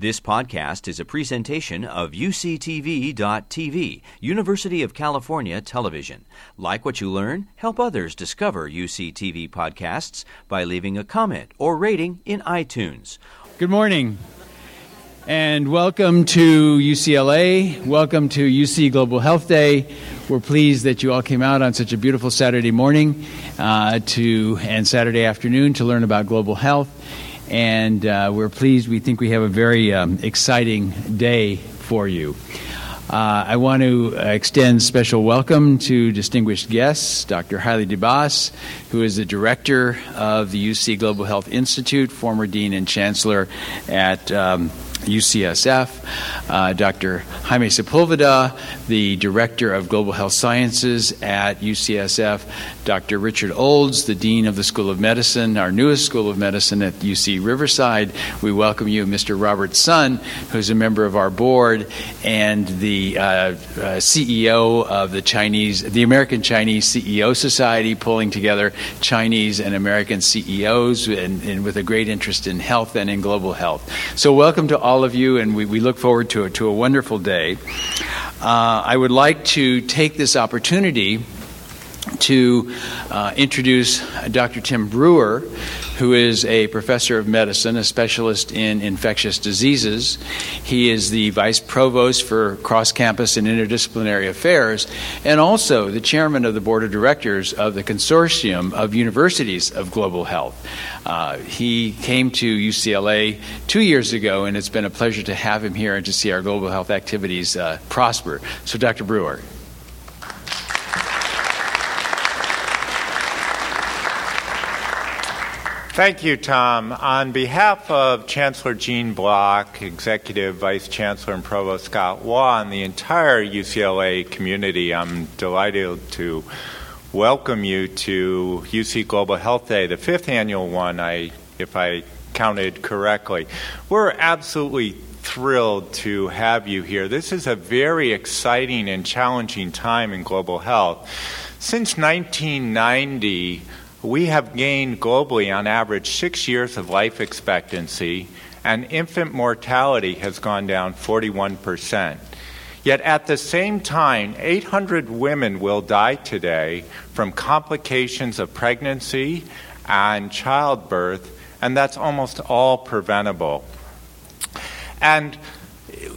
This podcast is a presentation of UCTV.tv, University of California Television. Like what you learn? Help others discover UCTV podcasts by leaving a comment or rating in iTunes. Good morning, and welcome to UCLA. Welcome to UC Global Health Day. We're pleased that you all came out on such a beautiful Saturday morning uh, to and Saturday afternoon to learn about global health and uh, we're pleased. We think we have a very um, exciting day for you. Uh, I want to extend special welcome to distinguished guests, Dr. Haile Debas, who is the director of the UC Global Health Institute, former dean and chancellor at um, UCSF, uh, Dr. Jaime Sepulveda, the Director of Global Health Sciences at UCSF, Dr. Richard Olds, the Dean of the School of Medicine, our newest School of Medicine at UC Riverside. We welcome you, Mr. Robert Sun, who's a member of our board and the uh, uh, CEO of the Chinese, the American Chinese CEO Society, pulling together Chinese and American CEOs and, and with a great interest in health and in global health. So, welcome to all of you, and we, we look forward to, to a wonderful day. Uh, I would like to take this opportunity to uh, introduce Dr. Tim Brewer, who is a professor of medicine, a specialist in infectious diseases. He is the vice provost for cross campus and interdisciplinary affairs, and also the chairman of the board of directors of the Consortium of Universities of Global Health. Uh, he came to UCLA two years ago, and it's been a pleasure to have him here and to see our global health activities uh, prosper. So, Dr. Brewer. Thank you, Tom. On behalf of Chancellor Gene Block, Executive Vice Chancellor and Provost Scott Waugh, and the entire UCLA community, I'm delighted to welcome you to UC Global Health Day, the fifth annual one, I, if I counted correctly. We're absolutely thrilled to have you here. This is a very exciting and challenging time in global health. Since 1990, we have gained globally on average six years of life expectancy, and infant mortality has gone down 41%. Yet at the same time, 800 women will die today from complications of pregnancy and childbirth, and that's almost all preventable. And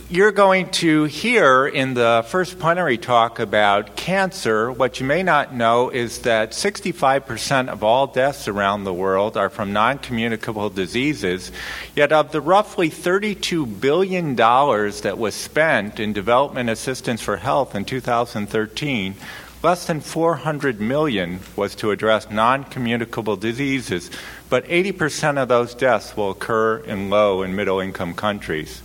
you're going to hear in the first plenary talk about cancer. What you may not know is that 65% of all deaths around the world are from non communicable diseases. Yet, of the roughly $32 billion that was spent in development assistance for health in 2013, less than 400 million was to address non communicable diseases, but 80% of those deaths will occur in low and middle income countries.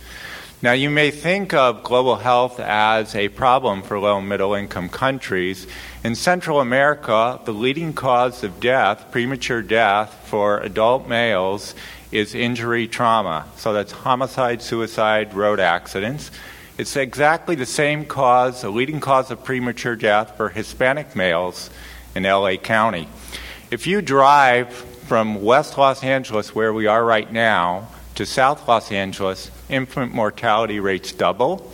Now, you may think of global health as a problem for low and middle income countries. In Central America, the leading cause of death, premature death, for adult males is injury trauma. So that's homicide, suicide, road accidents. It's exactly the same cause, a leading cause of premature death for Hispanic males in LA County. If you drive from West Los Angeles, where we are right now, to South Los Angeles, infant mortality rates double.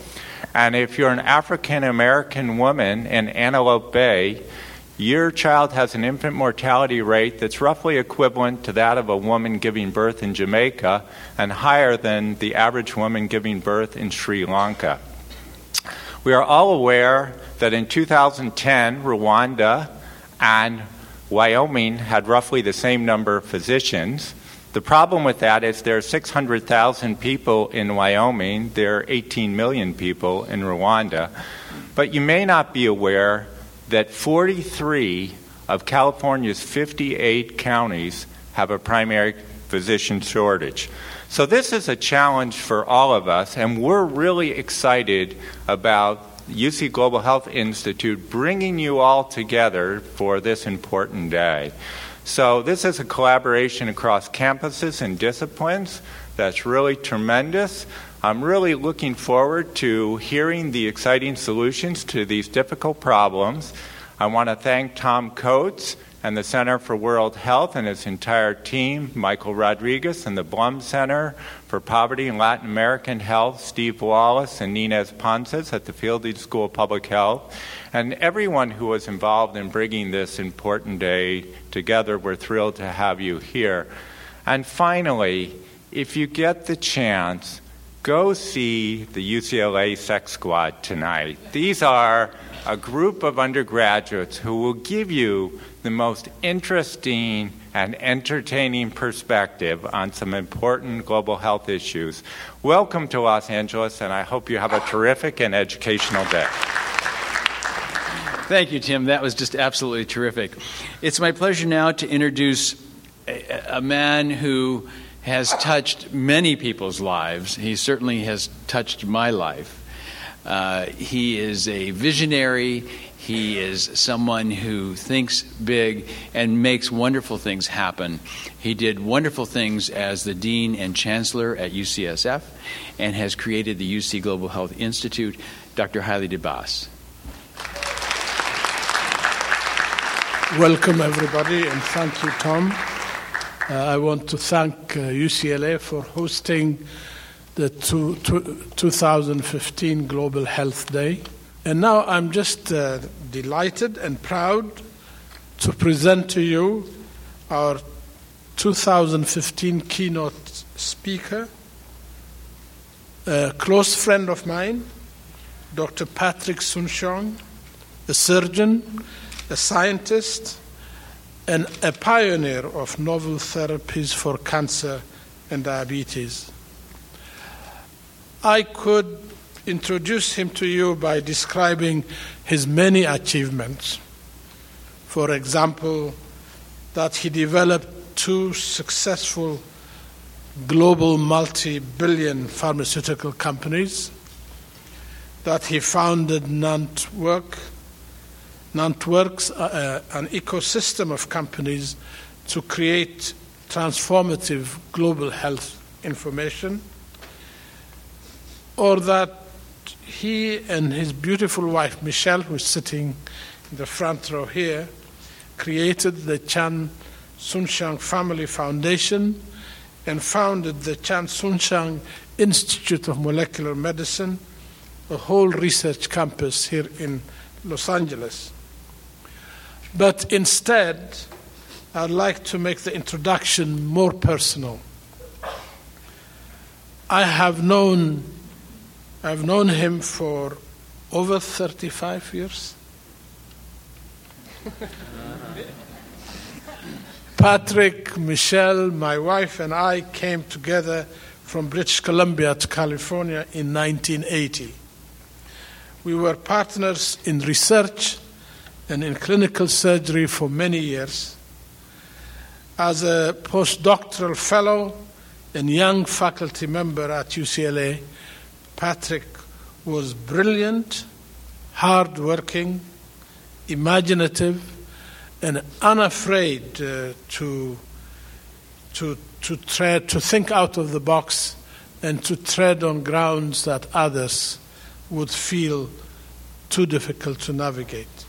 And if you're an African American woman in Antelope Bay, your child has an infant mortality rate that's roughly equivalent to that of a woman giving birth in Jamaica and higher than the average woman giving birth in Sri Lanka. We are all aware that in 2010, Rwanda and Wyoming had roughly the same number of physicians. The problem with that is there are 600,000 people in Wyoming, there are 18 million people in Rwanda. But you may not be aware that 43 of California's 58 counties have a primary physician shortage. So this is a challenge for all of us, and we're really excited about UC Global Health Institute bringing you all together for this important day. So, this is a collaboration across campuses and disciplines that's really tremendous. I'm really looking forward to hearing the exciting solutions to these difficult problems. I want to thank Tom Coates and the Center for World Health and his entire team, Michael Rodriguez and the Blum Center for Poverty and Latin American Health, Steve Wallace and Ninez Ponces at the Fielding School of Public Health, and everyone who was involved in bringing this important day together. We're thrilled to have you here. And finally, if you get the chance, go see the UCLA Sex Squad tonight. These are a group of undergraduates who will give you the most interesting and entertaining perspective on some important global health issues. Welcome to Los Angeles, and I hope you have a terrific and educational day. Thank you, Tim. That was just absolutely terrific. It's my pleasure now to introduce a, a man who has touched many people's lives. He certainly has touched my life. Uh, he is a visionary. He is someone who thinks big and makes wonderful things happen. He did wonderful things as the Dean and Chancellor at UCSF and has created the UC Global Health Institute. Dr. Haile Debas. Welcome, everybody, and thank you, Tom. Uh, I want to thank uh, UCLA for hosting the two, two, 2015 Global Health Day. And now I'm just uh, delighted and proud to present to you our 2015 keynote speaker, a close friend of mine, Dr. Patrick Soon-Shiong, a surgeon, a scientist, and a pioneer of novel therapies for cancer and diabetes. I could introduce him to you by describing his many achievements. For example, that he developed two successful global multi billion pharmaceutical companies, that he founded Nantwork, Nantworks, uh, an ecosystem of companies to create transformative global health information, or that he and his beautiful wife, Michelle, who's sitting in the front row here, created the Chan Soon-Shiong Family Foundation and founded the Chan Soon-Shiong Institute of Molecular Medicine, a whole research campus here in Los Angeles. But instead, I'd like to make the introduction more personal. I have known I've known him for over 35 years. Patrick, Michelle, my wife, and I came together from British Columbia to California in 1980. We were partners in research and in clinical surgery for many years. As a postdoctoral fellow and young faculty member at UCLA, Patrick was brilliant, hardworking, imaginative, and unafraid uh, to, to, to, tread, to think out of the box and to tread on grounds that others would feel too difficult to navigate.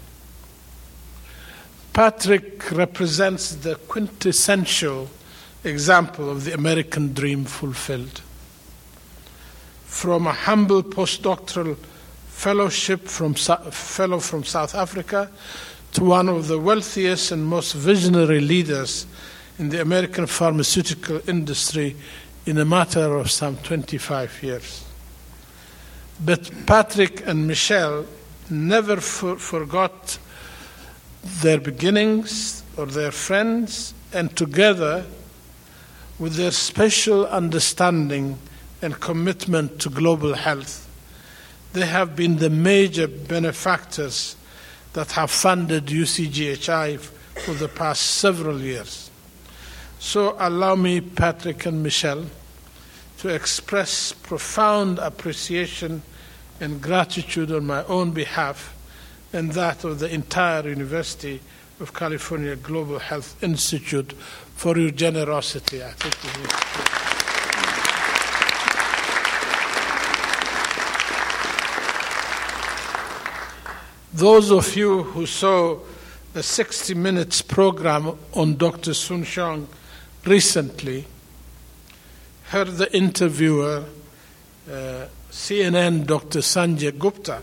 Patrick represents the quintessential example of the American dream fulfilled from a humble postdoctoral fellowship from fellow from South Africa to one of the wealthiest and most visionary leaders in the American pharmaceutical industry in a matter of some 25 years. But Patrick and Michelle never for- forgot their beginnings or their friends, and together, with their special understanding and commitment to global health. They have been the major benefactors that have funded UCGHI for the past several years. So, allow me, Patrick and Michelle, to express profound appreciation and gratitude on my own behalf and that of the entire University of California Global Health Institute for your generosity. I think Those of you who saw a 60 Minutes program on Dr. Soon-Shiong recently, heard the interviewer, uh, CNN Dr. Sanjay Gupta,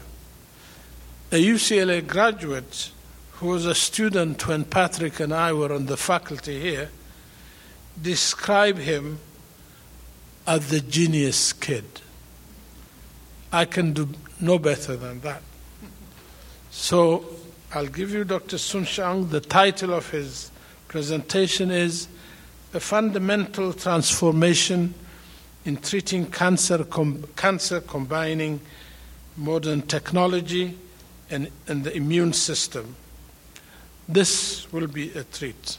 a UCLA graduate who was a student when Patrick and I were on the faculty here, describe him as the genius kid. I can do no better than that. So I'll give you Dr. Soon-Shiong. The title of his presentation is A Fundamental Transformation in Treating Cancer, com- cancer Combining Modern Technology and, and the Immune System. This will be a treat.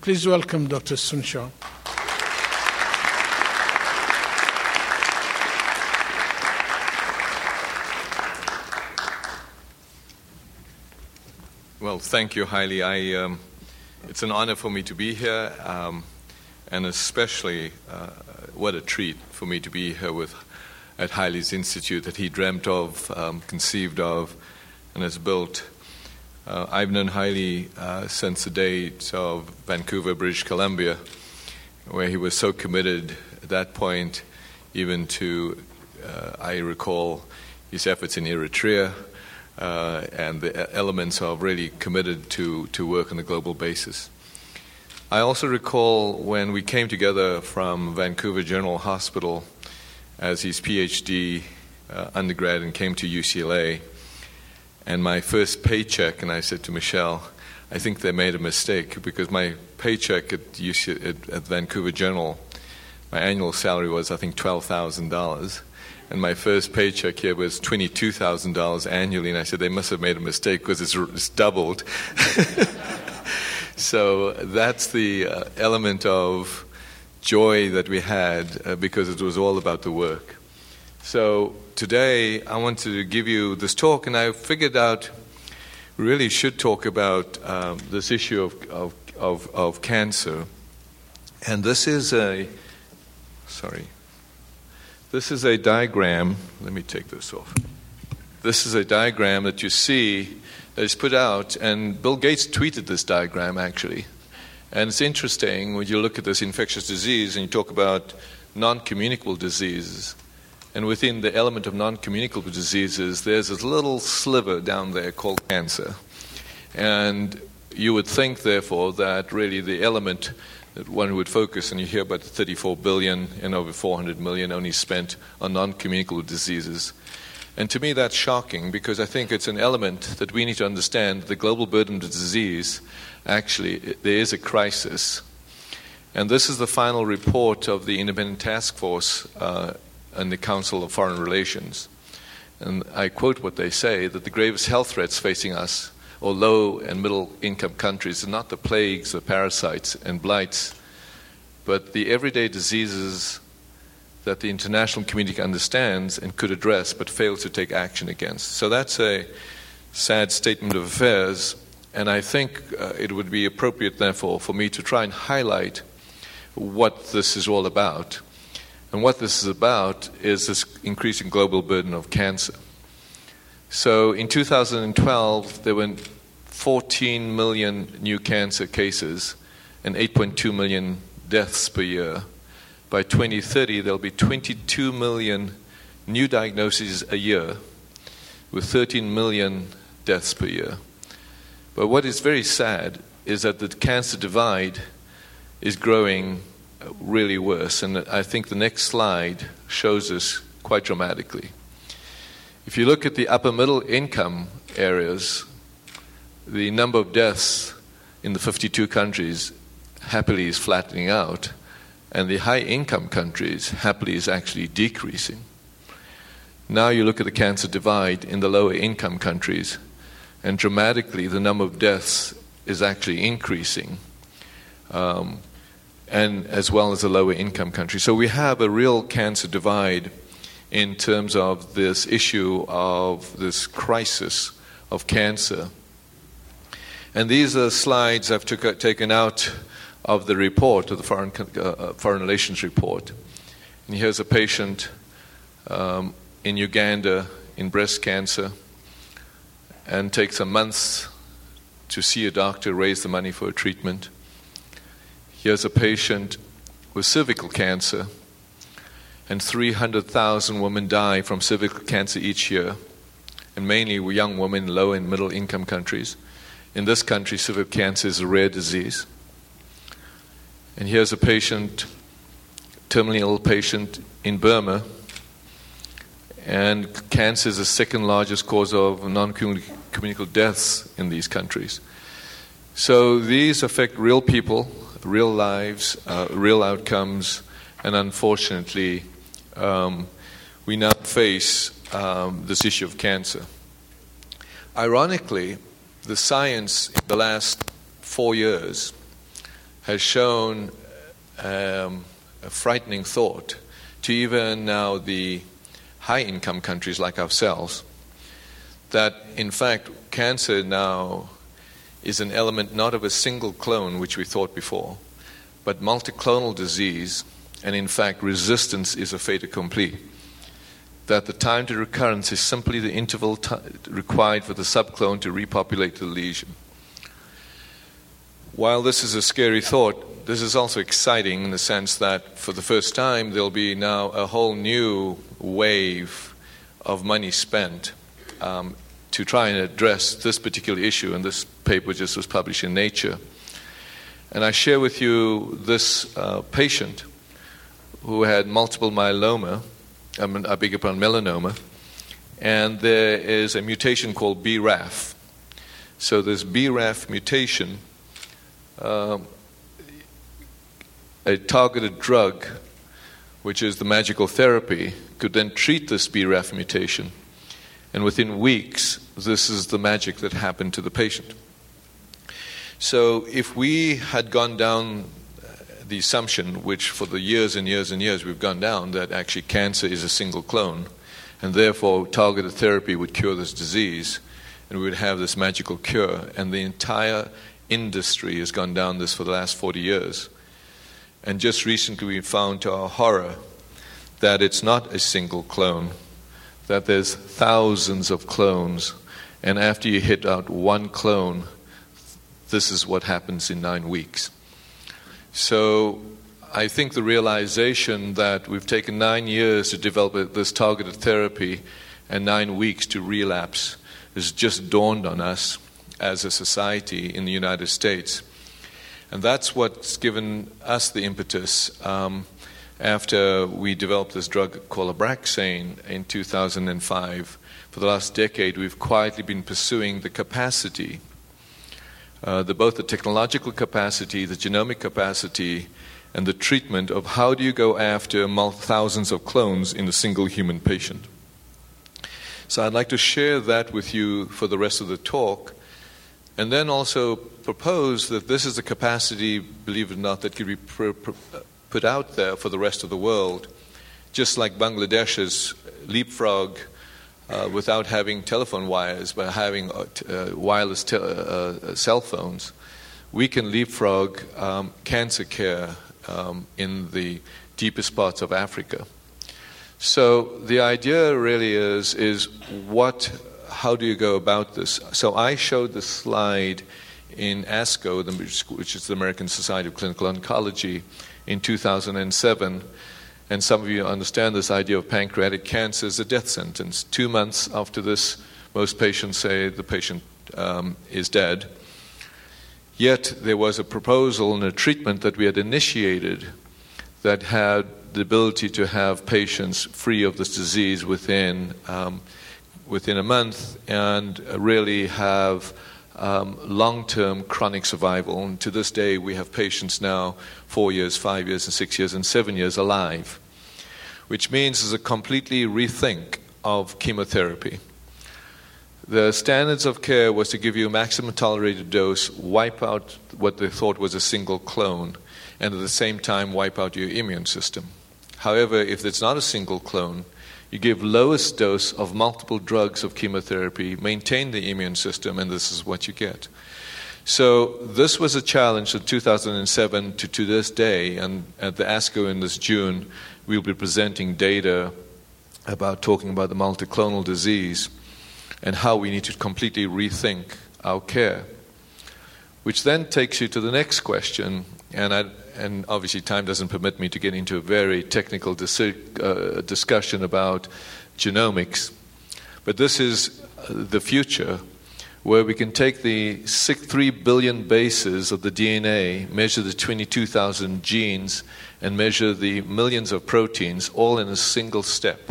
Please welcome Dr. Soon-Shiong. Well, thank you, Haile. I, um, it's an honor for me to be here, um, and especially uh, what a treat for me to be here with at Haile's Institute that he dreamt of, um, conceived of, and has built. Uh, I've known Haile uh, since the days of Vancouver, British Columbia, where he was so committed at that point, even to, uh, I recall, his efforts in Eritrea uh, and the elements of really committed to, to work on a global basis. I also recall when we came together from Vancouver General Hospital as his PhD uh, undergrad and came to UCLA. And my first paycheck, and I said to Michelle, I think they made a mistake because my paycheck at, UC, at, at Vancouver General, my annual salary was, I think, $12,000 and my first paycheck here was $22,000 annually. And I said, they must have made a mistake because it's, it's doubled. so that's the uh, element of joy that we had uh, because it was all about the work. So today I wanted to give you this talk, and I figured out really should talk about um, this issue of, of, of, of cancer. And this is a, sorry. This is a diagram. Let me take this off. This is a diagram that you see that is put out, and Bill Gates tweeted this diagram actually. And it's interesting when you look at this infectious disease and you talk about non communicable diseases. And within the element of non communicable diseases, there's this little sliver down there called cancer. And you would think, therefore, that really the element that one would focus, and you hear about the 34 billion and over 400 million only spent on non-communicable diseases. And to me, that's shocking because I think it's an element that we need to understand. The global burden of disease, actually, there is a crisis. And this is the final report of the Independent Task Force uh, and the Council of Foreign Relations. And I quote what they say that the gravest health threats facing us or low and middle income countries are not the plagues, the parasites, and blights, but the everyday diseases that the international community understands and could address but fails to take action against. So that's a sad statement of affairs, and I think uh, it would be appropriate, therefore, for me to try and highlight what this is all about. And what this is about is this increasing global burden of cancer. So in 2012, there were 14 million new cancer cases and 8.2 million deaths per year. By 2030, there'll be 22 million new diagnoses a year with 13 million deaths per year. But what is very sad is that the cancer divide is growing uh, really worse. And I think the next slide shows this quite dramatically. If you look at the upper middle income areas, the number of deaths in the 52 countries happily is flattening out, and the high income countries happily is actually decreasing. Now you look at the cancer divide in the lower income countries, and dramatically the number of deaths is actually increasing, um, and as well as the lower income countries. So we have a real cancer divide in terms of this issue of this crisis of cancer. And these are slides I've took, taken out of the report, of the Foreign, uh, uh, Foreign Relations report. And here's a patient um, in Uganda in breast cancer and takes a month to see a doctor, raise the money for a treatment. Here's a patient with cervical cancer, and 300,000 women die from cervical cancer each year, and mainly young women low and middle income countries. In this country, cervical cancer is a rare disease. And here's a patient, terminally ill patient in Burma, and cancer is the second largest cause of non communicable deaths in these countries. So these affect real people, real lives, uh, real outcomes, and unfortunately, um, we now face um, this issue of cancer. Ironically, the science in the last four years has shown um, a frightening thought to even now the high income countries like ourselves that in fact cancer now is an element not of a single clone, which we thought before, but multiclonal disease, and in fact resistance is a fait accompli. That the time to recurrence is simply the interval t- required for the subclone to repopulate the lesion. While this is a scary thought, this is also exciting in the sense that for the first time there'll be now a whole new wave of money spent um, to try and address this particular issue, and this paper just was published in Nature. And I share with you this uh, patient who had multiple myeloma, I, mean, I beg your pardon, melanoma, and there is a mutation called BRAF. So this BRAF mutation, um, a targeted drug, which is the magical therapy, could then treat this BRAF mutation and within weeks, this is the magic that happened to the patient. So, if we had gone down uh, the assumption, which for the years and years and years we've gone down, that actually cancer is a single clone, and therefore targeted therapy would cure this disease, and we would have this magical cure, and the entire industry has gone down this for the last 40 years. And just recently we found to our horror that it's not a single clone that there's thousands of clones, and after you hit out one clone, this is what happens in nine weeks. So I think the realization that we've taken nine years to develop this targeted therapy and nine weeks to relapse has just dawned on us as a society in the United States. And that's what's given us the impetus. Um, after we developed this drug called Abraxane in 2005. For the last decade, we've quietly been pursuing the capacity, uh, the, both the technological capacity, the genomic capacity, and the treatment of how do you go after thousands of clones in a single human patient. So I'd like to share that with you for the rest of the talk, and then also propose that this is the capacity, believe it or not, that could be pr- pr- put out there for the rest of the world, just like Bangladesh's leapfrog uh, without having telephone wires, but having uh, uh wireless te- uh, uh, cell phones. We can leapfrog um, cancer care um, in the deepest parts of Africa. So the idea really is is what how do you go about this? So I showed the slide in ASCO, which is the American Society of Clinical Oncology, in 2007. And some of you understand this idea of pancreatic cancer as a death sentence. Two months after this, most patients say the patient um, is dead. Yet there was a proposal and a treatment that we had initiated that had the ability to have patients free of this disease within um, within a month and really have um, long term chronic survival. And to this day, we have patients now four years, five years, and six years, and seven years alive, which means there's a completely rethink of chemotherapy. The standards of care was to give you a maximum tolerated dose, wipe out what they thought was a single clone, and at the same time wipe out your immune system. However, if it's not a single clone, you give lowest dose of multiple drugs of chemotherapy, maintain the immune system, and this is what you get. So this was a challenge in 2007 to, to this day, and at the ASCO in this June, we'll be presenting data about talking about the multiclonal disease and how we need to completely rethink our care. which then takes you to the next question, and, I, and obviously time doesn't permit me to get into a very technical dis- uh, discussion about genomics, but this is uh, the future where we can take the six, 3 billion bases of the DNA, measure the 22,000 genes, and measure the millions of proteins all in a single step.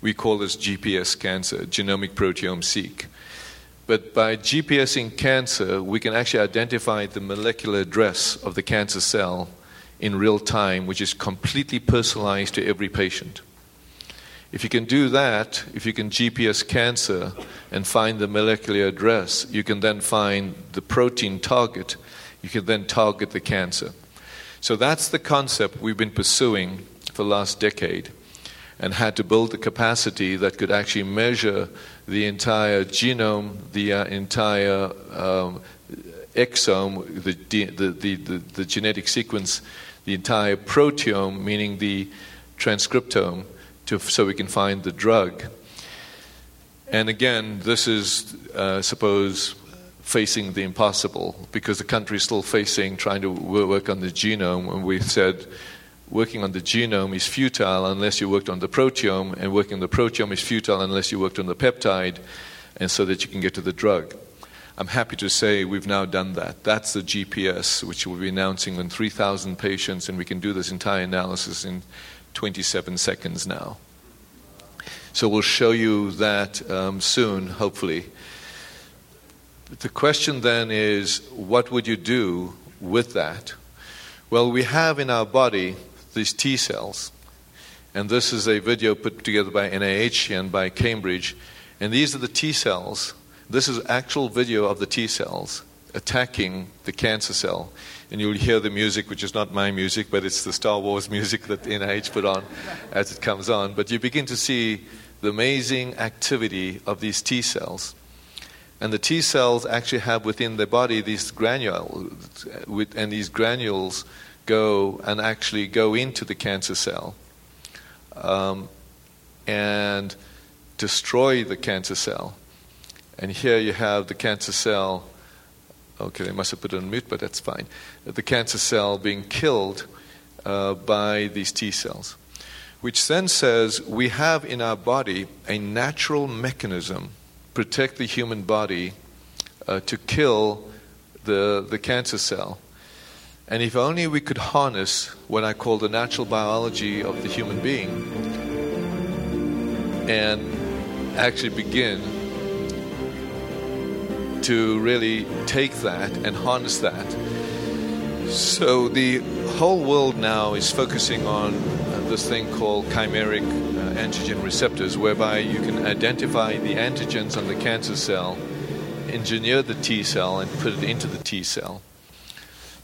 We call this GPS cancer, genomic proteome seq. But by GPSing cancer, we can actually identify the molecular address of the cancer cell in real time, which is completely personalized to every patient. If you can do that, if you can GPS cancer and find the molecular address, you can then find the protein target. You can then target the cancer. So that's the concept we've been pursuing for the last decade and had to build the capacity that could actually measure the entire genome, the uh, entire um, exome, the, the, the, the, genetic sequence, the entire proteome, meaning the transcriptome, to, so we can find the drug. And again, this is, uh, suppose, facing the impossible because the country is still facing trying to work on the genome. And we said working on the genome is futile unless you worked on the proteome, and working on the proteome is futile unless you worked on the peptide, and so that you can get to the drug. I'm happy to say we've now done that. That's the GPS, which we'll be announcing on 3,000 patients, and we can do this entire analysis in 27 seconds now. So we'll show you that um, soon, hopefully. The question then is what would you do with that? Well, we have in our body these T cells. And this is a video put together by NIH and by Cambridge. And these are the T cells. This is actual video of the T cells attacking the cancer cell. And you'll hear the music, which is not my music, but it's the Star Wars music that NIH put on as it comes on. But you begin to see the amazing activity of these T cells. And the T cells actually have within their body these granules, uh, and these granules go and actually go into the cancer cell um, and destroy the cancer cell. And here you have the cancer cell. Okay, they must have put it on mute, but that's fine. The cancer cell being killed uh, by these T cells, which then says we have in our body a natural mechanism protect the human body uh, to kill the, the cancer cell. And if only we could harness what I call the natural biology of the human being and actually begin to really take that and harness that. So the whole world now is focusing on uh, this thing called chimeric uh, antigen receptors, whereby you can identify the antigens on the cancer cell, engineer the T cell, and put it into the T cell.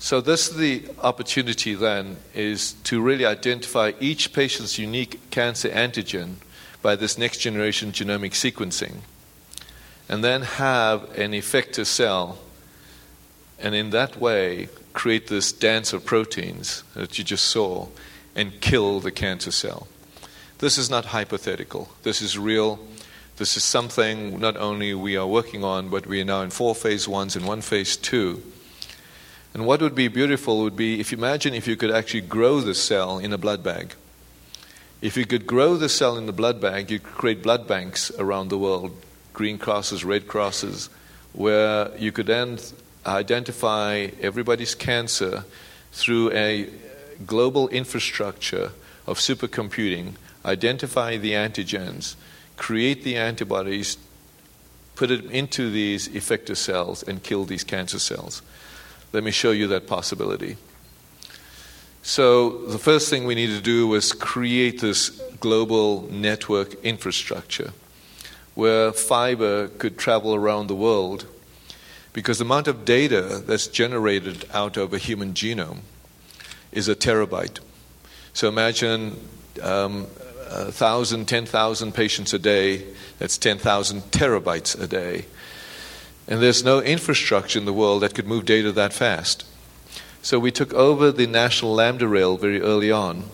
So this is the opportunity then is to really identify each patient's unique cancer antigen by this next generation genomic sequencing and then have an effector cell and in that way create this dance of proteins that you just saw and kill the cancer cell. This is not hypothetical. This is real. This is something not only we are working on, but we are now in four phase ones and one phase two and what would be beautiful would be if you imagine if you could actually grow the cell in a blood bag. If you could grow the cell in the blood bag, you could create blood banks around the world, green crosses, red crosses, where you could then identify everybody's cancer through a global infrastructure of supercomputing, identify the antigens, create the antibodies, put it into these effector cells, and kill these cancer cells. Let me show you that possibility. So, the first thing we need to do was create this global network infrastructure where fiber could travel around the world because the amount of data that's generated out of a human genome is a terabyte. So, imagine um, 1,000, 10,000 patients a day, that's 10,000 terabytes a day. And there's no infrastructure in the world that could move data that fast. So we took over the National Lambda Rail very early on,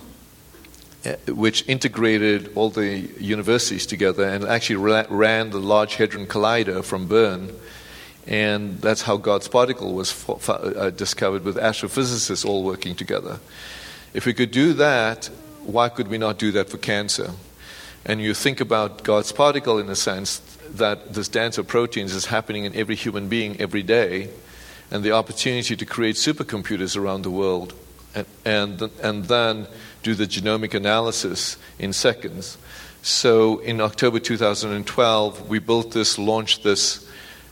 eh, which integrated all the universities together and actually ran the Large Hadron Collider from CERN And that's how God's particle was uh, discovered with astrophysicists all working together. If we could do that, why could we not do that for cancer? And you think about God's particle in a sense that this dance of proteins is happening in every human being every day, and the opportunity to create supercomputers around the world, and, and, and then do the genomic analysis in seconds. So in October 2012, we built this, launched this,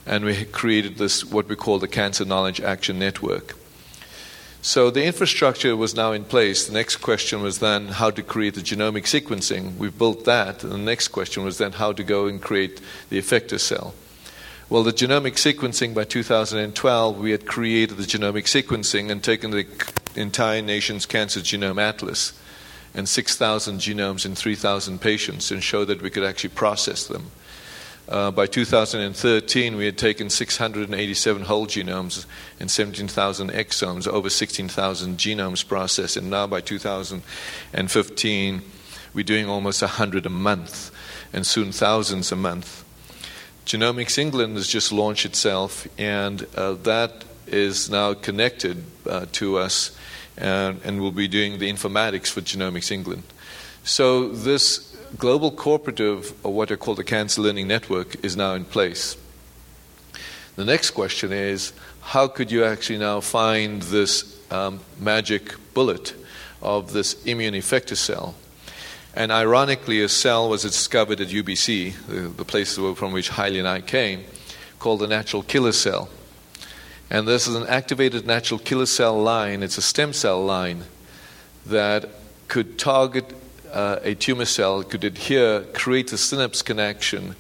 and we created this, what we call the Cancer Knowledge Action Network. So the infrastructure was now in place. The next question was then how to create the genomic sequencing. We've built that. And the next question was then how to go and create the effector cell. Well, the genomic sequencing by 2012, we had created the genomic sequencing and taken the entire nation's cancer genome atlas and 6,000 genomes in 3,000 patients and showed that we could actually process them. Uh, by 2013, we had taken 687 whole genomes and 17,000 exomes, over 16,000 genomes processed, and now by 2015, we're doing almost 100 a month, and soon thousands a month. Genomics England has just launched itself, and uh, that is now connected uh, to us, and, and we'll be doing the informatics for Genomics England. So this global cooperative, or what are called the Cancer Learning Network, is now in place. The next question is how could you actually now find this um, magic bullet of this immune effector cell? And ironically, a cell was discovered at UBC, the, the place from which Haile and I came, called the natural killer cell. And this is an activated natural killer cell line, it's a stem cell line that could target uh, a tumor cell could adhere, create a synapse connection,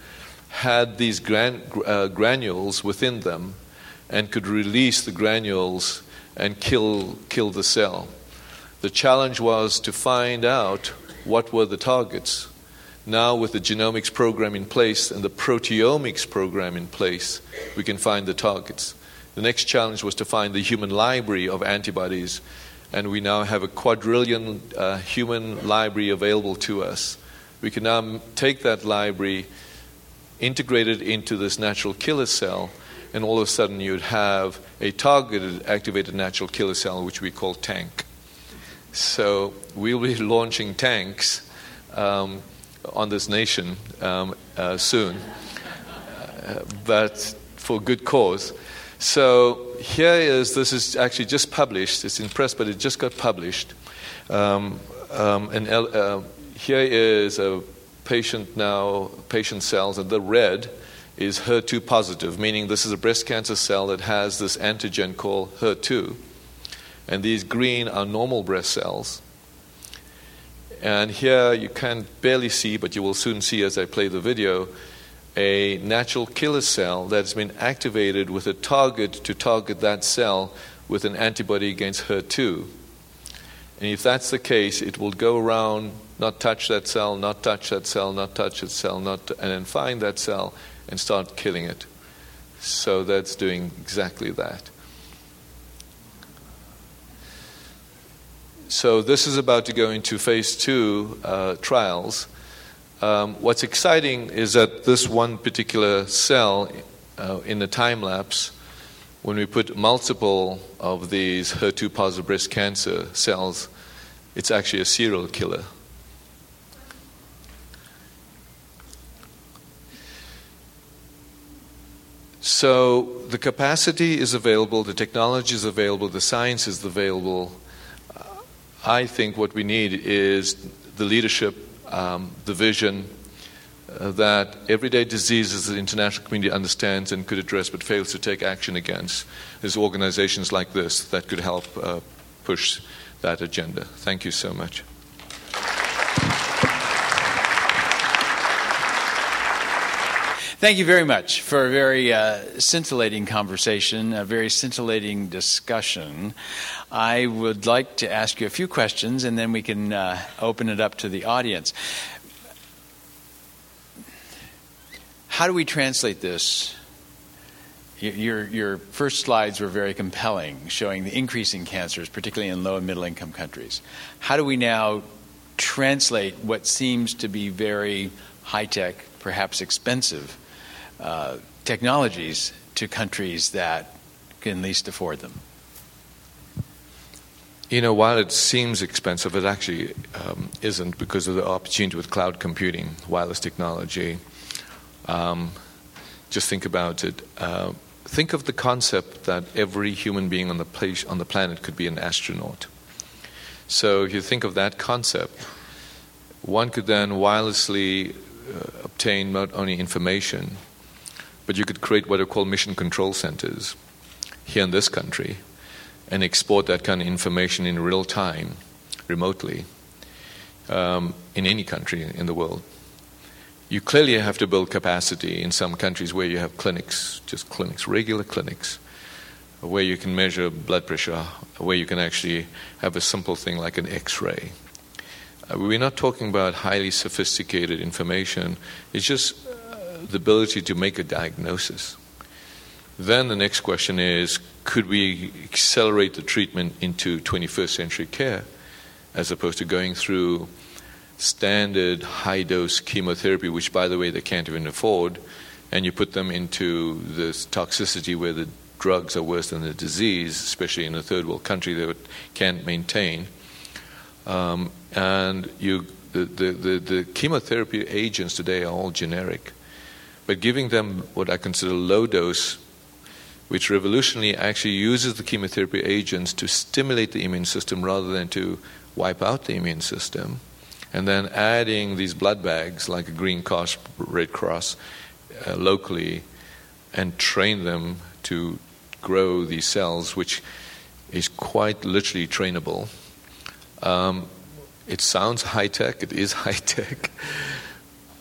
had these gran- uh, granules within them, and could release the granules and kill, kill the cell. The challenge was to find out what were the targets. Now, with the genomics program in place and the proteomics program in place, we can find the targets. The next challenge was to find the human library of antibodies and we now have a quadrillion uh, human library available to us. We can now take that library, integrate it into this natural killer cell, and all of a sudden you'd have a targeted activated natural killer cell, which we call TANK. So we'll be launching tanks um, on this nation um, uh, soon, uh, but for good cause. So here is this is actually just published. It's in press, but it just got published. Um, um, and uh, here is a patient now, patient cells, and the red is HER2 positive, meaning this is a breast cancer cell that has this antigen called HER2. And these green are normal breast cells. And here you can barely see, but you will soon see as I play the video, a natural killer cell that's been activated with a target to target that cell with an antibody against HER2. And if that's the case, it will go around, not touch that cell, not touch that cell, not touch that cell, not and then find that cell and start killing it. So that's doing exactly that. So this is about to go into phase two uh, trials. Um, what's exciting is that this one particular cell uh, in the time lapse, when we put multiple of these HER2 positive breast cancer cells, it's actually a serial killer. So the capacity is available, the technology is available, the science is available. I think what we need is the leadership um, the vision uh, that everyday diseases that the international community understands and could address but fails to take action against. There's organizations like this that could help uh, push that agenda. Thank you so much. Thank you very much for a very uh, scintillating conversation, a very scintillating discussion. I would like to ask you a few questions and then we can uh, open it up to the audience. How do we translate this? Your, your first slides were very compelling, showing the increasing cancers, particularly in low and middle income countries. How do we now translate what seems to be very high tech, perhaps expensive uh, technologies to countries that can least afford them? You know, while it seems expensive, it actually um, isn't because of the opportunity with cloud computing, wireless technology. Um, just think about it. Uh, think of the concept that every human being on the place, on the planet could be an astronaut. So if you think of that concept, one could then wirelessly uh, obtain not only information, but you could create what are called mission control centers here in this country and export that kind of information in real time, remotely, um, in any country in the world. You clearly have to build capacity in some countries where you have clinics, just clinics, regular clinics, where you can measure blood pressure, where you can actually have a simple thing like an x ray. Uh, we're not talking about highly sophisticated information, it's just uh, the ability to make a diagnosis. Then the next question is could we accelerate the treatment into 21st century care as opposed to going through standard high dose chemotherapy, which, by the way, they can't even afford, and you put them into this toxicity where the drugs are worse than the disease, especially in a third world country that can't maintain. Um, and you, the, the, the, the chemotherapy agents today are all generic. But giving them what I consider low dose which revolutionarily actually uses the chemotherapy agents to stimulate the immune system rather than to wipe out the immune system. And then adding these blood bags, like a Green Cross, Red Cross, uh, locally, and train them to grow these cells, which is quite literally trainable. Um, it sounds high tech, it is high tech,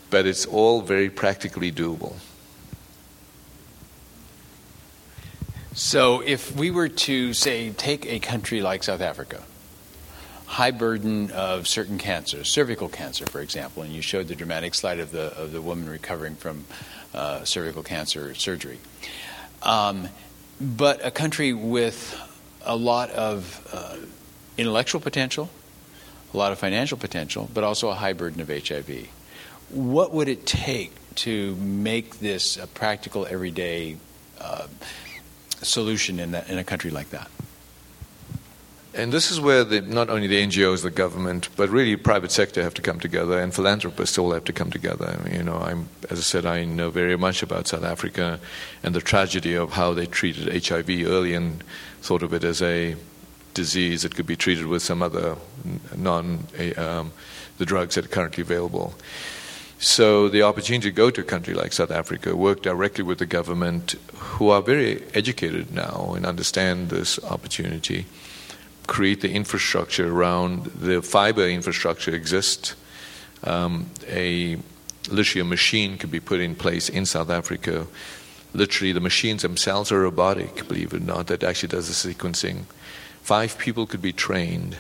but it's all very practically doable. So, if we were to say take a country like South Africa, high burden of certain cancers, cervical cancer, for example, and you showed the dramatic slide of the of the woman recovering from uh, cervical cancer surgery, um, but a country with a lot of uh, intellectual potential, a lot of financial potential, but also a high burden of HIV. What would it take to make this a practical, everyday uh, solution in, that, in a country like that. And this is where the, not only the NGOs, the government, but really private sector have to come together, and philanthropists all have to come together. You know, I'm, as I said, I know very much about South Africa and the tragedy of how they treated HIV early and thought of it as a disease that could be treated with some other non um, the drugs that are currently available. So the opportunity to go to a country like South Africa, work directly with the government, who are very educated now and understand this opportunity, create the infrastructure around the fiber infrastructure exists. Um, a literally a machine could be put in place in South Africa. Literally, the machines themselves are robotic, believe it or not, that actually does the sequencing. Five people could be trained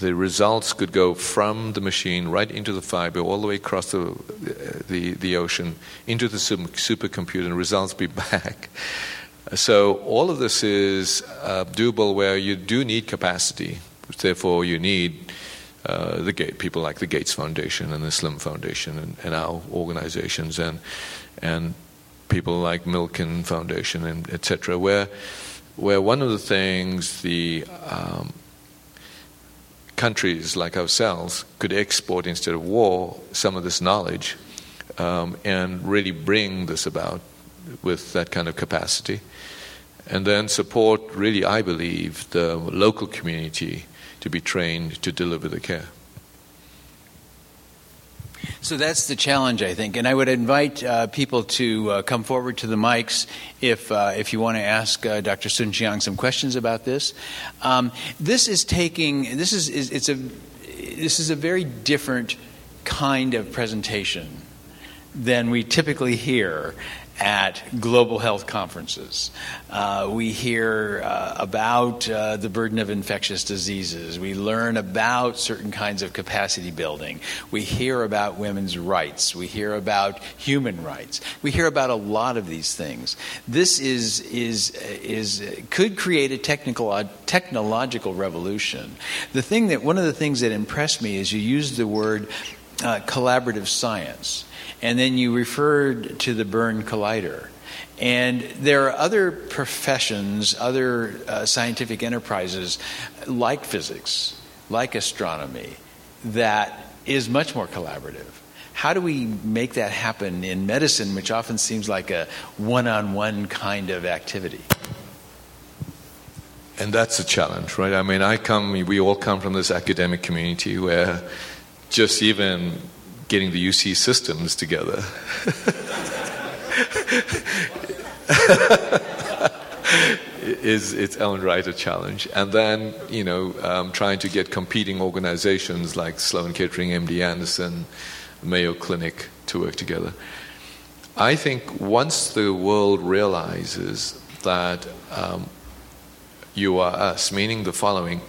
the results could go from the machine right into the fiber, all the way across the, the, the ocean, into the supercomputer, and results be back. So all of this is uh, doable where you do need capacity. Therefore, you need uh, the gate, people like the Gates Foundation and the Slim Foundation and, and our organizations and and people like Milken Foundation and etc. Where where one of the things the um, countries like ourselves could export instead of war some of this knowledge um, and really bring this about with that kind of capacity. And then support, really, I believe, the local community to be trained to deliver the care. So that's the challenge, I think. And I would invite uh, people to uh, come forward to the mics if, uh, if you want to ask uh, Dr. Soon-Shiong some questions about this. Um, this is taking, this is, is, it's a, this is a very different kind of presentation than we typically hear at global health conferences. Uh, we hear uh, about uh, the burden of infectious diseases. We learn about certain kinds of capacity building. We hear about women's rights. We hear about human rights. We hear about a lot of these things. This is, is, is, could create a technical, technological revolution. The thing that, one of the things that impressed me is you used the word uh, collaborative science. And then you referred to the CERN Collider. And there are other professions, other uh, scientific enterprises like physics, like astronomy, that is much more collaborative. How do we make that happen in medicine, which often seems like a one on one kind of activity? And that's a challenge, right? I mean, I come, we all come from this academic community where just even getting the UC systems together is its own right a challenge. And then, you know, um, trying to get competing organizations like Sloan Kettering, MD Anderson, Mayo Clinic to work together. I think once the world realizes that um, you are us, meaning the following,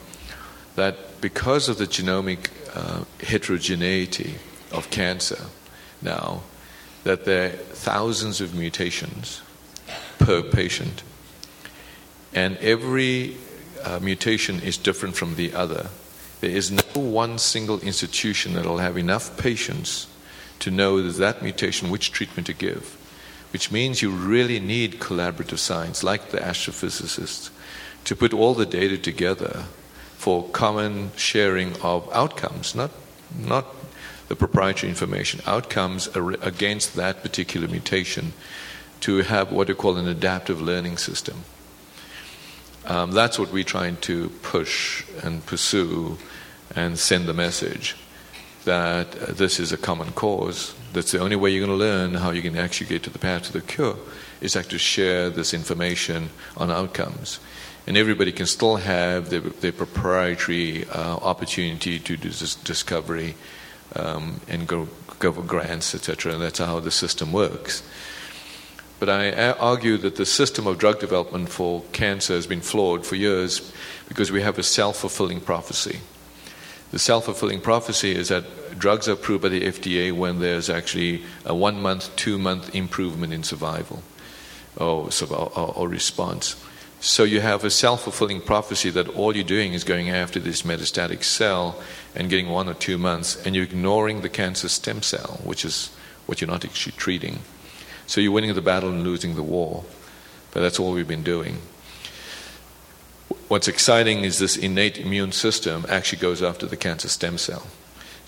that because of the genomic uh, heterogeneity of cancer now, that there are thousands of mutations per patient, and every uh, mutation is different from the other. There is no one single institution that will have enough patients to know that, that mutation, which treatment to give, which means you really need collaborative science, like the astrophysicists, to put all the data together for common sharing of outcomes, not, not the proprietary information, outcomes against that particular mutation to have what we call an adaptive learning system. Um, that's what we're trying to push and pursue and send the message that uh, this is a common cause. That's the only way you're going to learn how you can actually get to the path to the cure is actually share this information on outcomes. And everybody can still have their, their proprietary uh, opportunity to do this discovery um, and go, go for grants, etc. And that's how the system works. But I argue that the system of drug development for cancer has been flawed for years because we have a self fulfilling prophecy. The self fulfilling prophecy is that drugs are approved by the FDA when there's actually a one month, two month improvement in survival or, or, or response. So you have a self fulfilling prophecy that all you're doing is going after this metastatic cell and getting one or two months, and you're ignoring the cancer stem cell, which is what you're not actually treating. So you're winning the battle and losing the war. But that's all we've been doing. What's exciting is this innate immune system actually goes after the cancer stem cell.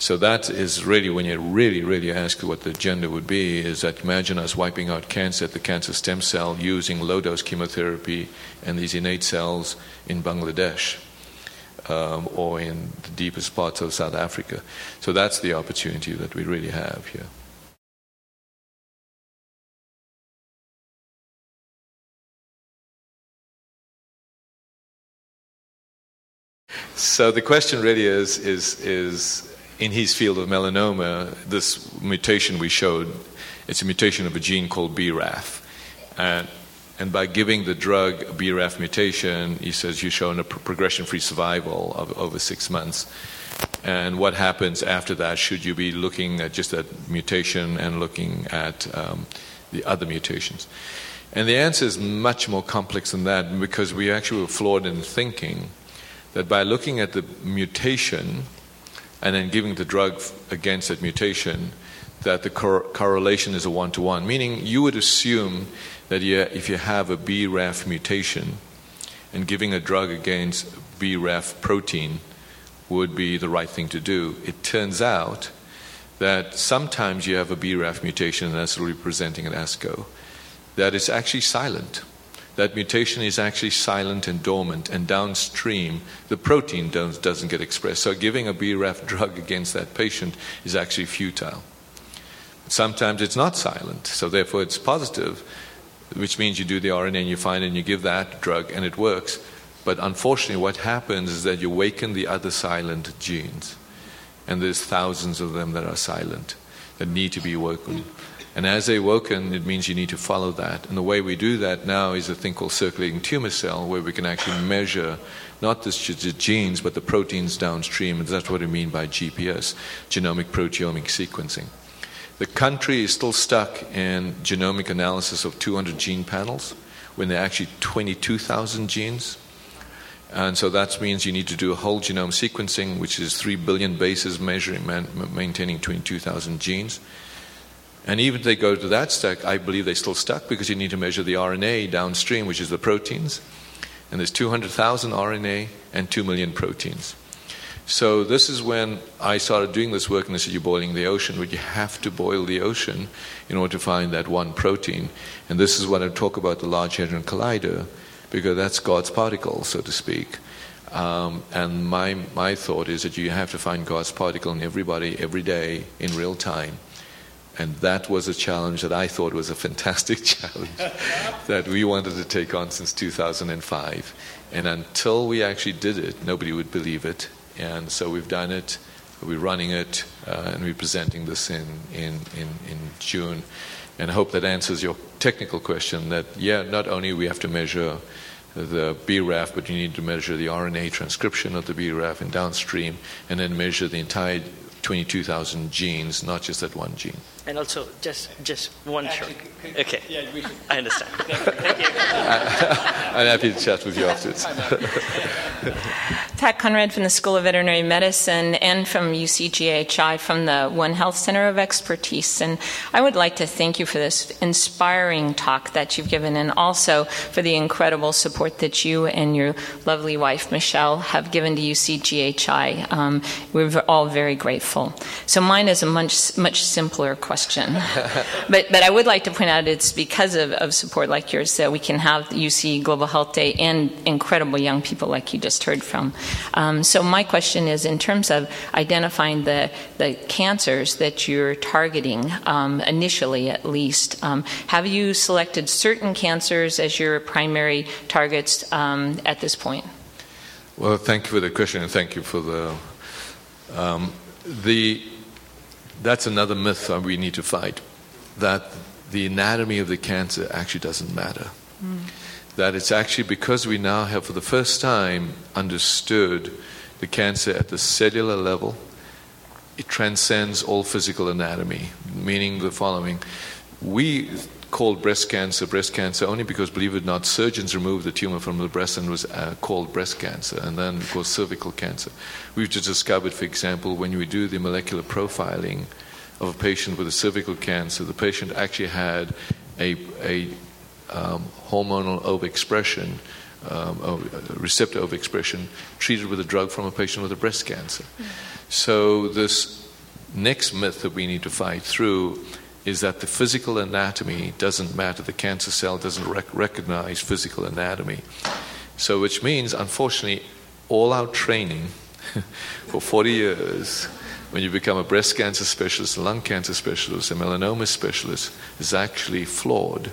So that is really when you really, really ask what the agenda would be is that imagine us wiping out cancer at the cancer stem cell using low dose chemotherapy and these innate cells in Bangladesh. Um, or in the deepest parts of South Africa. So that's the opportunity that we really have here. So the question really is, is, is in his field of melanoma, this mutation we showed, it's a mutation of a gene called BRAF. And, and by giving the drug a BRAF mutation, he says you've shown a progression free survival of over six months. And what happens after that? Should you be looking at just that mutation and looking at um, the other mutations? And the answer is much more complex than that because we actually were flawed in thinking that by looking at the mutation and then giving the drug against that mutation, that the cor- correlation is a one to one. Meaning, you would assume that you, if you have a BRAF mutation and giving a drug against BRAF protein would be the right thing to do. It turns out that sometimes you have a BRAF mutation, and that's representing an ASCO, that is actually silent that mutation is actually silent and dormant, and downstream, the protein doesn't get expressed. So, giving a BRAF drug against that patient is actually futile. Sometimes it's not silent, so therefore it's positive, which means you do the RNA and you find and you give that drug and it works. But unfortunately, what happens is that you awaken the other silent genes, and there's thousands of them that are silent that need to be awoken. And as they awoken, it means you need to follow that. And the way we do that now is a thing called circulating tumor cell, where we can actually measure not just the genes, but the proteins downstream. And that's what we mean by GPS, genomic proteomic sequencing. The country is still stuck in genomic analysis of 200 gene panels when there are actually 22,000 genes. And so that means you need to do a whole genome sequencing, which is 3 billion bases measuring, maintaining 22,000 genes And even if they go to that stack, I believe they're still stuck because you need to measure the RNA downstream, which is the proteins. And there's 200,000 RNA and 2 million proteins. So this is when I started doing this work, and they said, You're boiling the ocean, but you have to boil the ocean in order to find that one protein. And this is what I talk about the Large Hadron Collider, because that's God's particle, so to speak. Um, and my, my thought is that you have to find God's particle in everybody, every day, in real time. And that was a challenge that I thought was a fantastic challenge that we wanted to take on since 2005. And until we actually did it, nobody would believe it. And so we've done it, we're running it, uh, and we're presenting this in, in, in, in June. And I hope that answers your technical question that, yeah, not only we have to measure the BRAF, but you need to measure the RNA transcription of the BRAF and downstream, and then measure the entire 22,000 genes, not just that one gene. And also, just just one short. Okay. Yeah, we should. I understand. Thank you. I'm happy to chat with you afterwards. Pat Conrad from the School of Veterinary Medicine and from UCGHI from the One Health Center of Expertise. And I would like to thank you for this inspiring talk that you've given and also for the incredible support that you and your lovely wife, Michelle, have given to UCGHI. Um, we're all very grateful. So mine is a much, much simpler question. but, but I would like to point out it's because of, of support like yours that we can have UC Global Health Day and incredible young people like you just heard from. Um, so my question is, in terms of identifying the the cancers that you're targeting um, initially, at least, um, have you selected certain cancers as your primary targets um, at this point? Well, thank you for the question, and thank you for the um, the. That's another myth that we need to fight. That the anatomy of the cancer actually doesn't matter. Mm that it's actually because we now have, for the first time, understood the cancer at the cellular level, it transcends all physical anatomy, meaning the following. We called breast cancer breast cancer only because, believe it or not, surgeons removed the tumor from the breast and was uh, called breast cancer, and then it was cervical cancer. We've just discovered, for example, when we do the molecular profiling of a patient with a cervical cancer, the patient actually had a, a um, hormonal overexpression, um, receptor overexpression, treated with a drug from a patient with a breast cancer. Mm-hmm. So, this next myth that we need to fight through is that the physical anatomy doesn't matter. The cancer cell doesn't rec- recognize physical anatomy. So, which means, unfortunately, all our training for 40 years, when you become a breast cancer specialist, a lung cancer specialist, a melanoma specialist, is actually flawed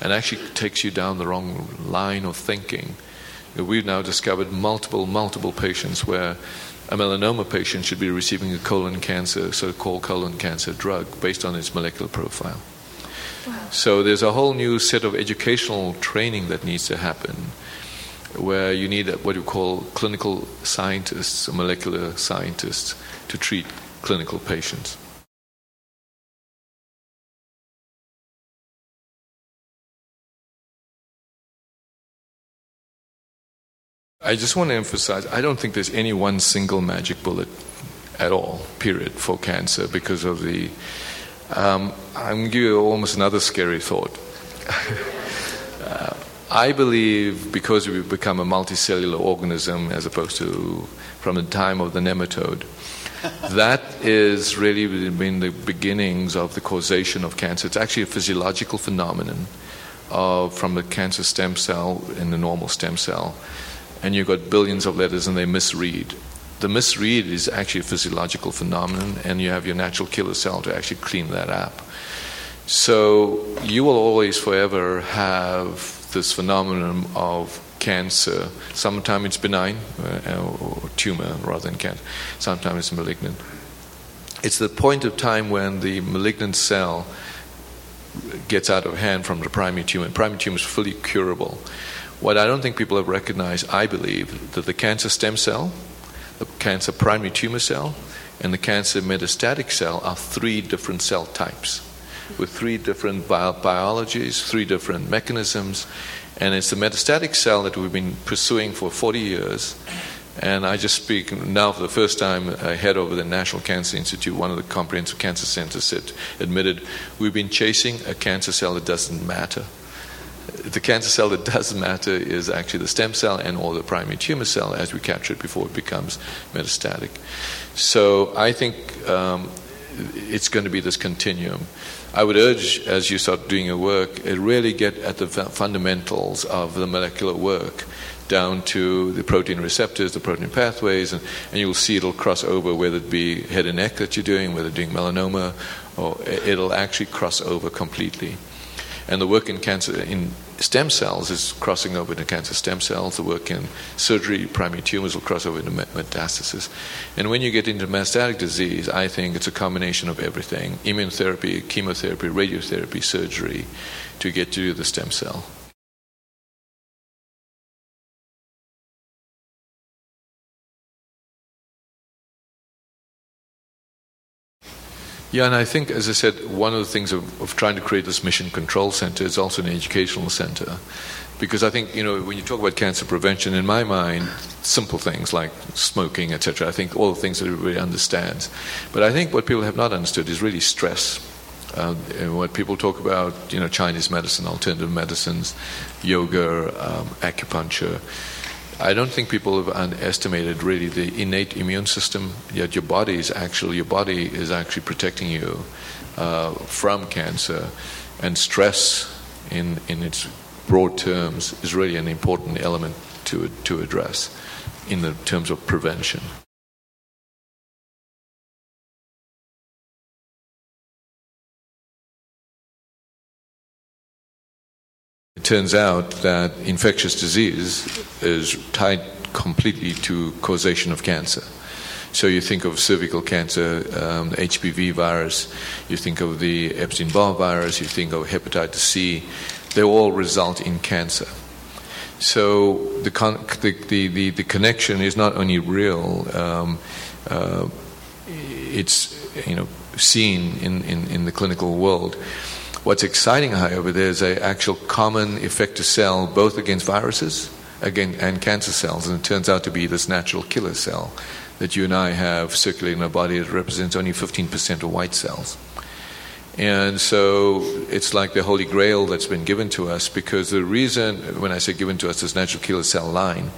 and actually takes you down the wrong line of thinking. We've now discovered multiple, multiple patients where a melanoma patient should be receiving a colon cancer, so called colon cancer drug, based on its molecular profile. Wow. So there's a whole new set of educational training that needs to happen where you need what you call clinical scientists, molecular scientists, to treat clinical patients. I just want to emphasize I don't think there's any one single magic bullet at all, period, for cancer because of the. Um, I'm going to give you almost another scary thought. uh, I believe because we've become a multicellular organism as opposed to from the time of the nematode, that is really been the beginnings of the causation of cancer. It's actually a physiological phenomenon uh, from the cancer stem cell in the normal stem cell and you've got billions of letters and they misread. The misread is actually a physiological phenomenon, and you have your natural killer cell to actually clean that up. So you will always, forever, have this phenomenon of cancer. Sometimes it's benign, uh, or tumor rather than cancer. Sometimes it's malignant. It's the point of time when the malignant cell gets out of hand from the primary tumor. Primary tumor is fully curable. What I don't think people have recognized, I believe, that the cancer stem cell, the cancer primary tumor cell, and the cancer metastatic cell are three different cell types with three different bio- biologies, three different mechanisms. And it's the metastatic cell that we've been pursuing for 40 years. And I just speak now for the first time, uh, head over the National Cancer Institute, one of the comprehensive cancer centers, said, admitted we've been chasing a cancer cell that doesn't matter. The cancer cell that does matter is actually the stem cell and or the primary tumor cell as we capture it before it becomes metastatic. So I think um, it's going to be this continuum. I would urge, as you start doing your work, really get at the fundamentals of the molecular work down to the protein receptors, the protein pathways, and, and you'll see it'll cross over, whether it be head and neck that you're doing, whether doing melanoma, or it'll actually cross over completely. And the work in cancer in stem cells is crossing over into cancer stem cells. The work in surgery, primary tumors will cross over into metastasis. And when you get into metastatic disease, I think it's a combination of everything immunotherapy, chemotherapy, radiotherapy, surgery to get to the stem cell. Yeah, and I think, as I said, one of the things of, of, trying to create this mission control center is also an educational center. Because I think, you know, when you talk about cancer prevention, in my mind, simple things like smoking, etc., I think all the things that everybody understands. But I think what people have not understood is really stress. Uh, and what people talk about, you know, Chinese medicine, alternative medicines, yoga, um, acupuncture I don't think people have underestimated really the innate immune system. Yet your body is actually your body is actually protecting you uh, from cancer, and stress, in in its broad terms, is really an important element to to address in the terms of prevention. Turns out that infectious disease is tied completely to causation of cancer. So you think of cervical cancer, um, HPV virus, you think of the Epstein-Barr virus, you think of hepatitis C. They all result in cancer. So the, con- the, the, the, the, connection is not only real, um, uh, it's you know seen in, in, in the clinical world. What's exciting, however, there's an actual common effector cell both against viruses again, and cancer cells, and it turns out to be this natural killer cell that you and I have circulating in our body that represents only 15% of white cells. And so it's like the holy grail that's been given to us because the reason, when I say given to us, this natural killer cell line,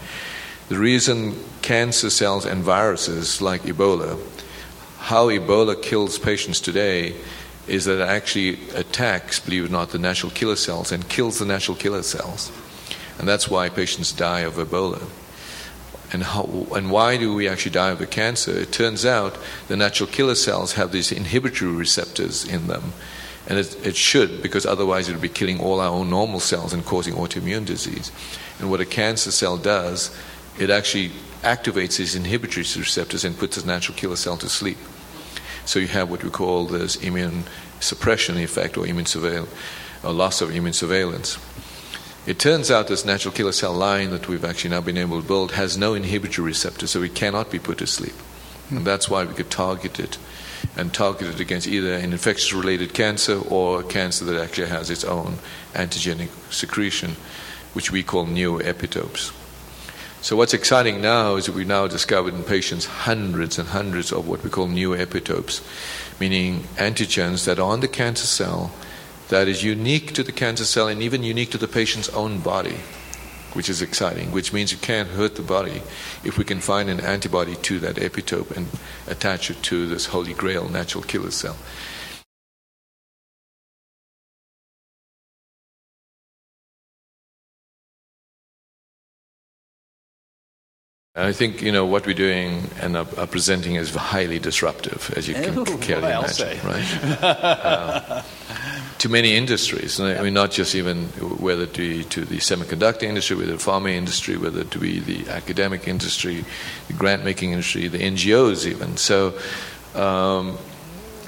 the reason cancer cells and viruses like Ebola, how Ebola kills patients today is that it actually attacks, believe it or not, the natural killer cells and kills the natural killer cells. And that's why patients die of Ebola. And, how, and why do we actually die of a cancer? It turns out the natural killer cells have these inhibitory receptors in them. And it, it should, because otherwise it would be killing all our own normal cells and causing autoimmune disease. And what a cancer cell does, it actually activates these inhibitory receptors and puts the natural killer cell to sleep. So you have what we call this immune suppression effect or immune surveillance, or loss of immune surveillance. It turns out this natural killer cell line that we've actually now been able to build has no inhibitory receptor, so it cannot be put to sleep. Hmm. And that's why we could target it and target it against either an infectious related cancer or a cancer that actually has its own antigenic secretion, which we call neoepitopes. So what's exciting now is that we've now discovered in patients hundreds and hundreds of what we call new epitopes, meaning antigens that are on the cancer cell that is unique to the cancer cell and even unique to the patient's own body, which is exciting, which means you can't hurt the body if we can find an antibody to that epitope and attach it to this holy grail natural killer cell. I think you know what we're doing and are, are presenting is highly disruptive, as you can Ooh, clearly imagine, right? uh, to many industries. I mean, not just even whether it be to the semiconductor industry, whether the pharma industry, whether to be the academic industry, the grant making industry, the NGOs, even. So. Um,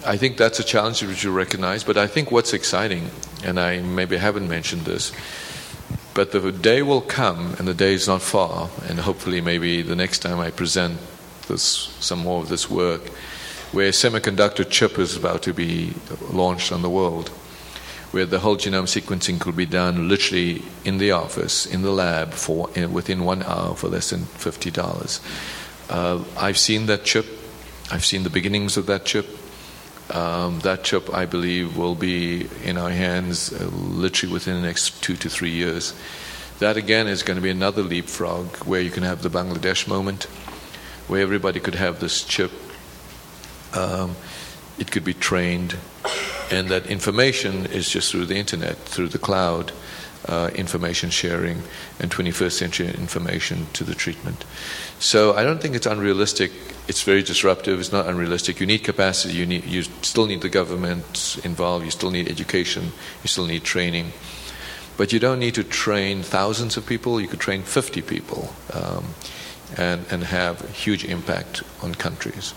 I think that's a challenge which you recognize, but I think what's exciting, and I maybe haven't mentioned this, but the day will come, and the day is not far, and hopefully, maybe the next time I present this, some more of this work, where semiconductor chip is about to be launched on the world, where the whole genome sequencing could be done literally in the office, in the lab, for in, within one hour for less than fifty dollars. Uh, I've seen that chip. I've seen the beginnings of that chip. Um, that chip, I believe, will be in our hands uh, literally within the next two to three years. That again is going to be another leapfrog where you can have the Bangladesh moment, where everybody could have this chip. Um, it could be trained, and that information is just through the internet, through the cloud, uh, information sharing, and 21st century information to the treatment. So I don't think it's unrealistic. It's very disruptive. It's not unrealistic. You need capacity. You need. You still need the government involved. You still need education. You still need training. But you don't need to train thousands of people. You could train 50 people, um, and and have a huge impact on countries.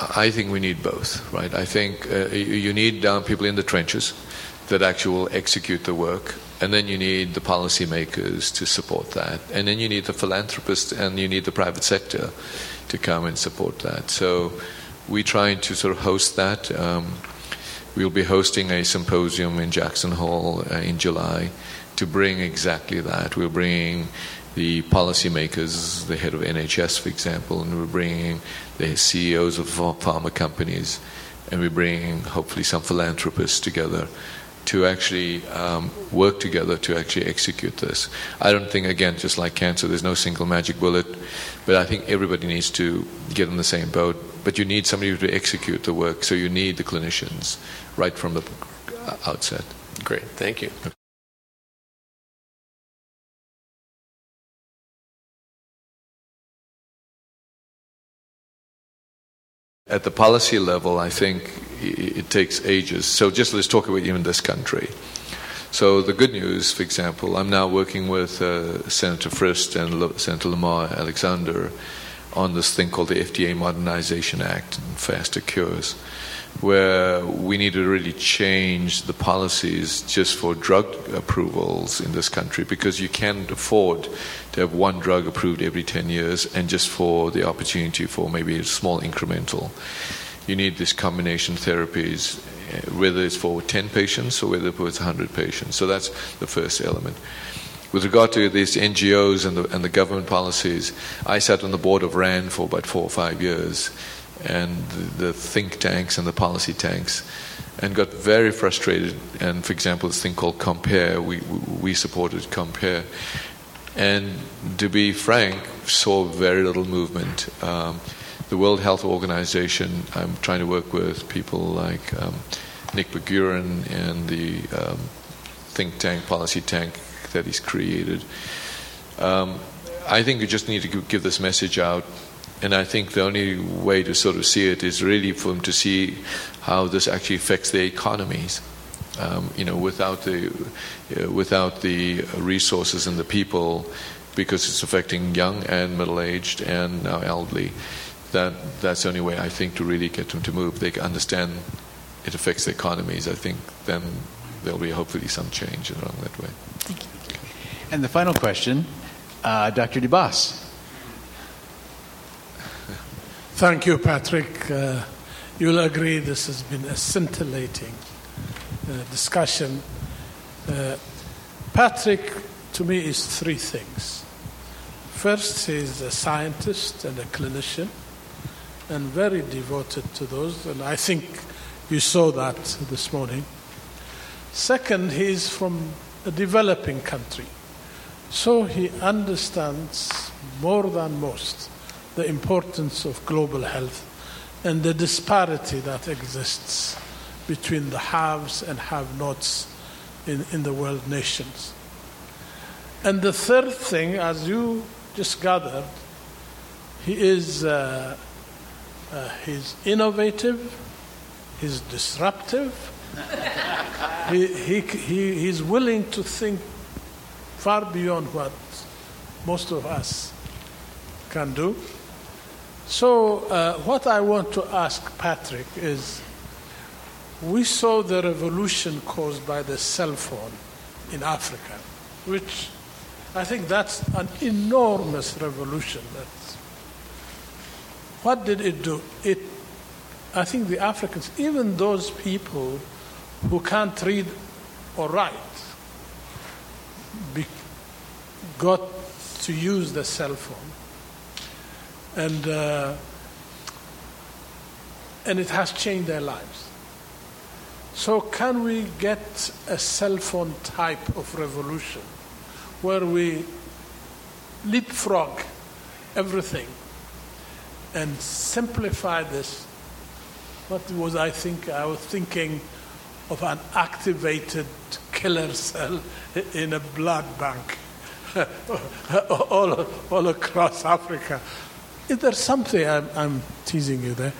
I think we need both, right? I think uh, you need um, people in the trenches that actually will execute the work, and then you need the policymakers to support that, and then you need the philanthropists and you need the private sector to come and support that. So we're trying to sort of host that. Um, we'll be hosting a symposium in Jackson Hole uh, in July to bring exactly that. We're bringing the policymakers, the head of NHS, for example, and we're bringing the CEOs of pharma companies, and we're bringing hopefully some philanthropists together to actually um, work together to actually execute this. I don't think, again, just like cancer, there's no single magic bullet, but I think everybody needs to get in the same boat. But you need somebody to execute the work, so you need the clinicians right from the outset. Great, thank you. At the policy level, I think it takes ages. So just let's talk about even this country. So the good news, for example, I'm now working with uh, Senator Frist and Senator Lamar Alexander on this thing called the FDA Modernization Act and faster cures where we need to really change the policies just for drug approvals in this country because you can't afford to have one drug approved every 10 years and just for the opportunity for maybe a small incremental. You need these combination therapies, eh, whether it's for 10 patients or whether it's 100 patients. So that's the first element. With regard to these NGOs and the, and the government policies, I sat on the board of RAND for about four or five years and the think tanks and the policy tanks and got very frustrated. And for example, this thing called Compare, we, we supported Compare. And to be frank, saw very little movement. Um, the World Health Organization, I'm trying to work with people like um, Nick Berggruen and the um, think tank, policy tank that he's created. Um, I think you just need to give this message out and I think the only way to sort of see it is really for them to see how this actually affects their economies. Um, you know, without the uh, without the resources and the people, because it's affecting young and middle-aged and now elderly. That that's the only way I think to really get them to move. They understand it affects the economies. I think then there'll be hopefully some change along that way. Thank you. And the final question, uh, Dr. Debas. Thank you, Patrick. Uh, you'll agree this has been a scintillating discussion. Uh, Patrick, to me, is three things. First, he's a scientist and a clinician, and very devoted to those, and I think you saw that this morning. Second, he's from a developing country, so he understands more than most the importance of global health and the disparity that exists between the haves and have nots in, in the world nations. And the third thing, as you just gathered, he is uh, uh, he's innovative, he's disruptive, he, he, he, he's willing to think far beyond what most of us can do. So, uh, what I want to ask Patrick is we saw the revolution caused by the cell phone in Africa, which I think that's an enormous revolution. That's, what did it do? It, I think the Africans, even those people who can't read or write, be, got to use the cell phone. And, uh, and it has changed their lives. So, can we get a cell phone type of revolution where we leapfrog everything and simplify this? What was I think? I was thinking of an activated killer cell in a blood bank all, all across Africa. Is there something I'm, I'm teasing you there?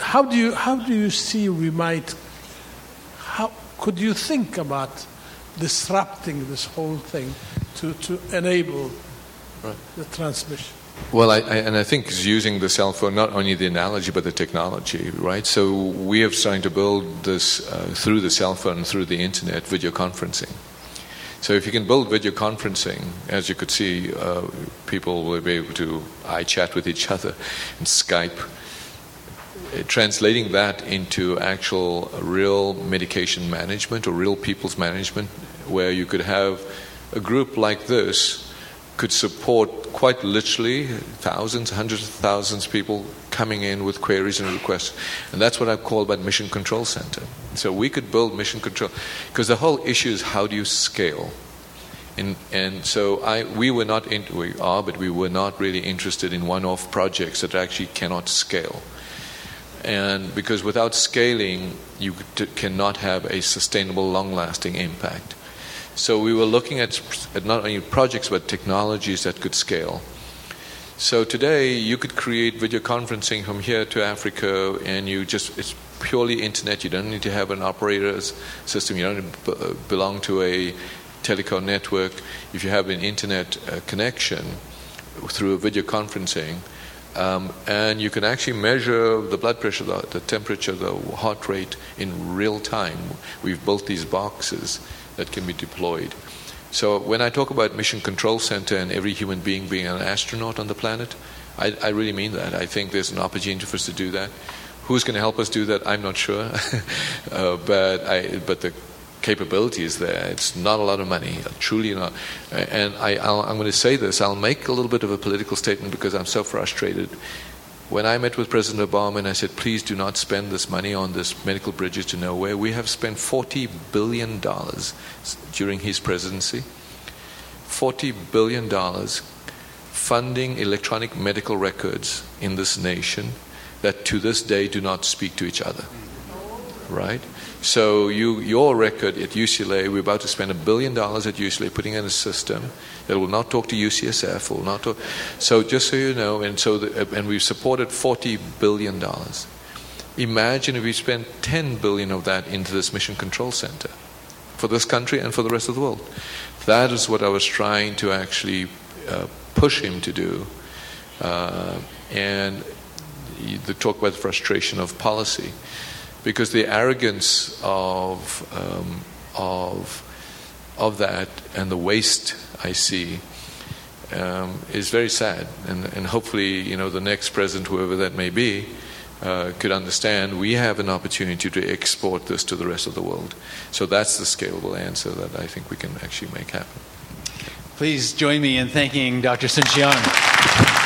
How do you how do you see we might? Could you think about disrupting this whole thing to, to enable Right. the transmission? Well, I, I, and I think it's using the cell phone, not only the analogy, but the technology, right? So we are starting to build this uh, through the cell phone, through the internet, video conferencing. So if you can build video conferencing, as you could see, uh, people will be able to eye chat with each other and Skype. Translating that into actual uh, real medication management or real people's management, where you could have a group like this could support quite literally thousands, hundreds of thousands of people coming in with queries and requests. And that's what I call about mission control center. So we could build mission control because the whole issue is how do you scale? And, and so I, we were not, in, we are, but we were not really interested in one-off projects that actually cannot scale. And because without scaling, you t- cannot have a sustainable, long-lasting impact. So we were looking at, at not only projects but technologies that could scale. So today you could create video conferencing from here to Africa, and you just it's purely internet. You don't need to have an operator's system. You don't b- belong to a telecom network. If you have an internet uh, connection through video conferencing, um, and you can actually measure the blood pressure, the, the temperature, the heart rate in real time. We've built these boxes that can be deployed. So when I talk about mission control center and every human being being an astronaut on the planet, I, I really mean that. I think there's an opportunity for us to do that. Who's going to help us do that? I'm not sure, uh, but I, but the capability is there. It's not a lot of money, uh, truly not. Uh, and I, am going to say this. I'll make a little bit of a political statement because I'm so frustrated. When I met with President Obama and I said, please do not spend this money on this medical bridges to nowhere, we have spent $40 billion during his presidency. $40 billion funding electronic medical records in this nation that to this day do not speak to each other. Right? So you, your record at UCLA, we're about to spend a billion dollars at UCLA putting in a system that will not talk to UCSF, will not talk. So just so you know, and so the, and we've supported forty billion dollars. Imagine if we spent ten billion of that into this mission control center for this country and for the rest of the world. That is what I was trying to actually uh, push him to do, uh, and the talk about the frustration of policy because the arrogance of um, of of that and the waste I see um, is very sad. And, and hopefully, you know, the next president, whoever that may be, uh, could understand we have an opportunity to export this to the rest of the world. So that's the scalable answer that I think we can actually make happen. Please join me in thanking Dr. Soon-Shiong.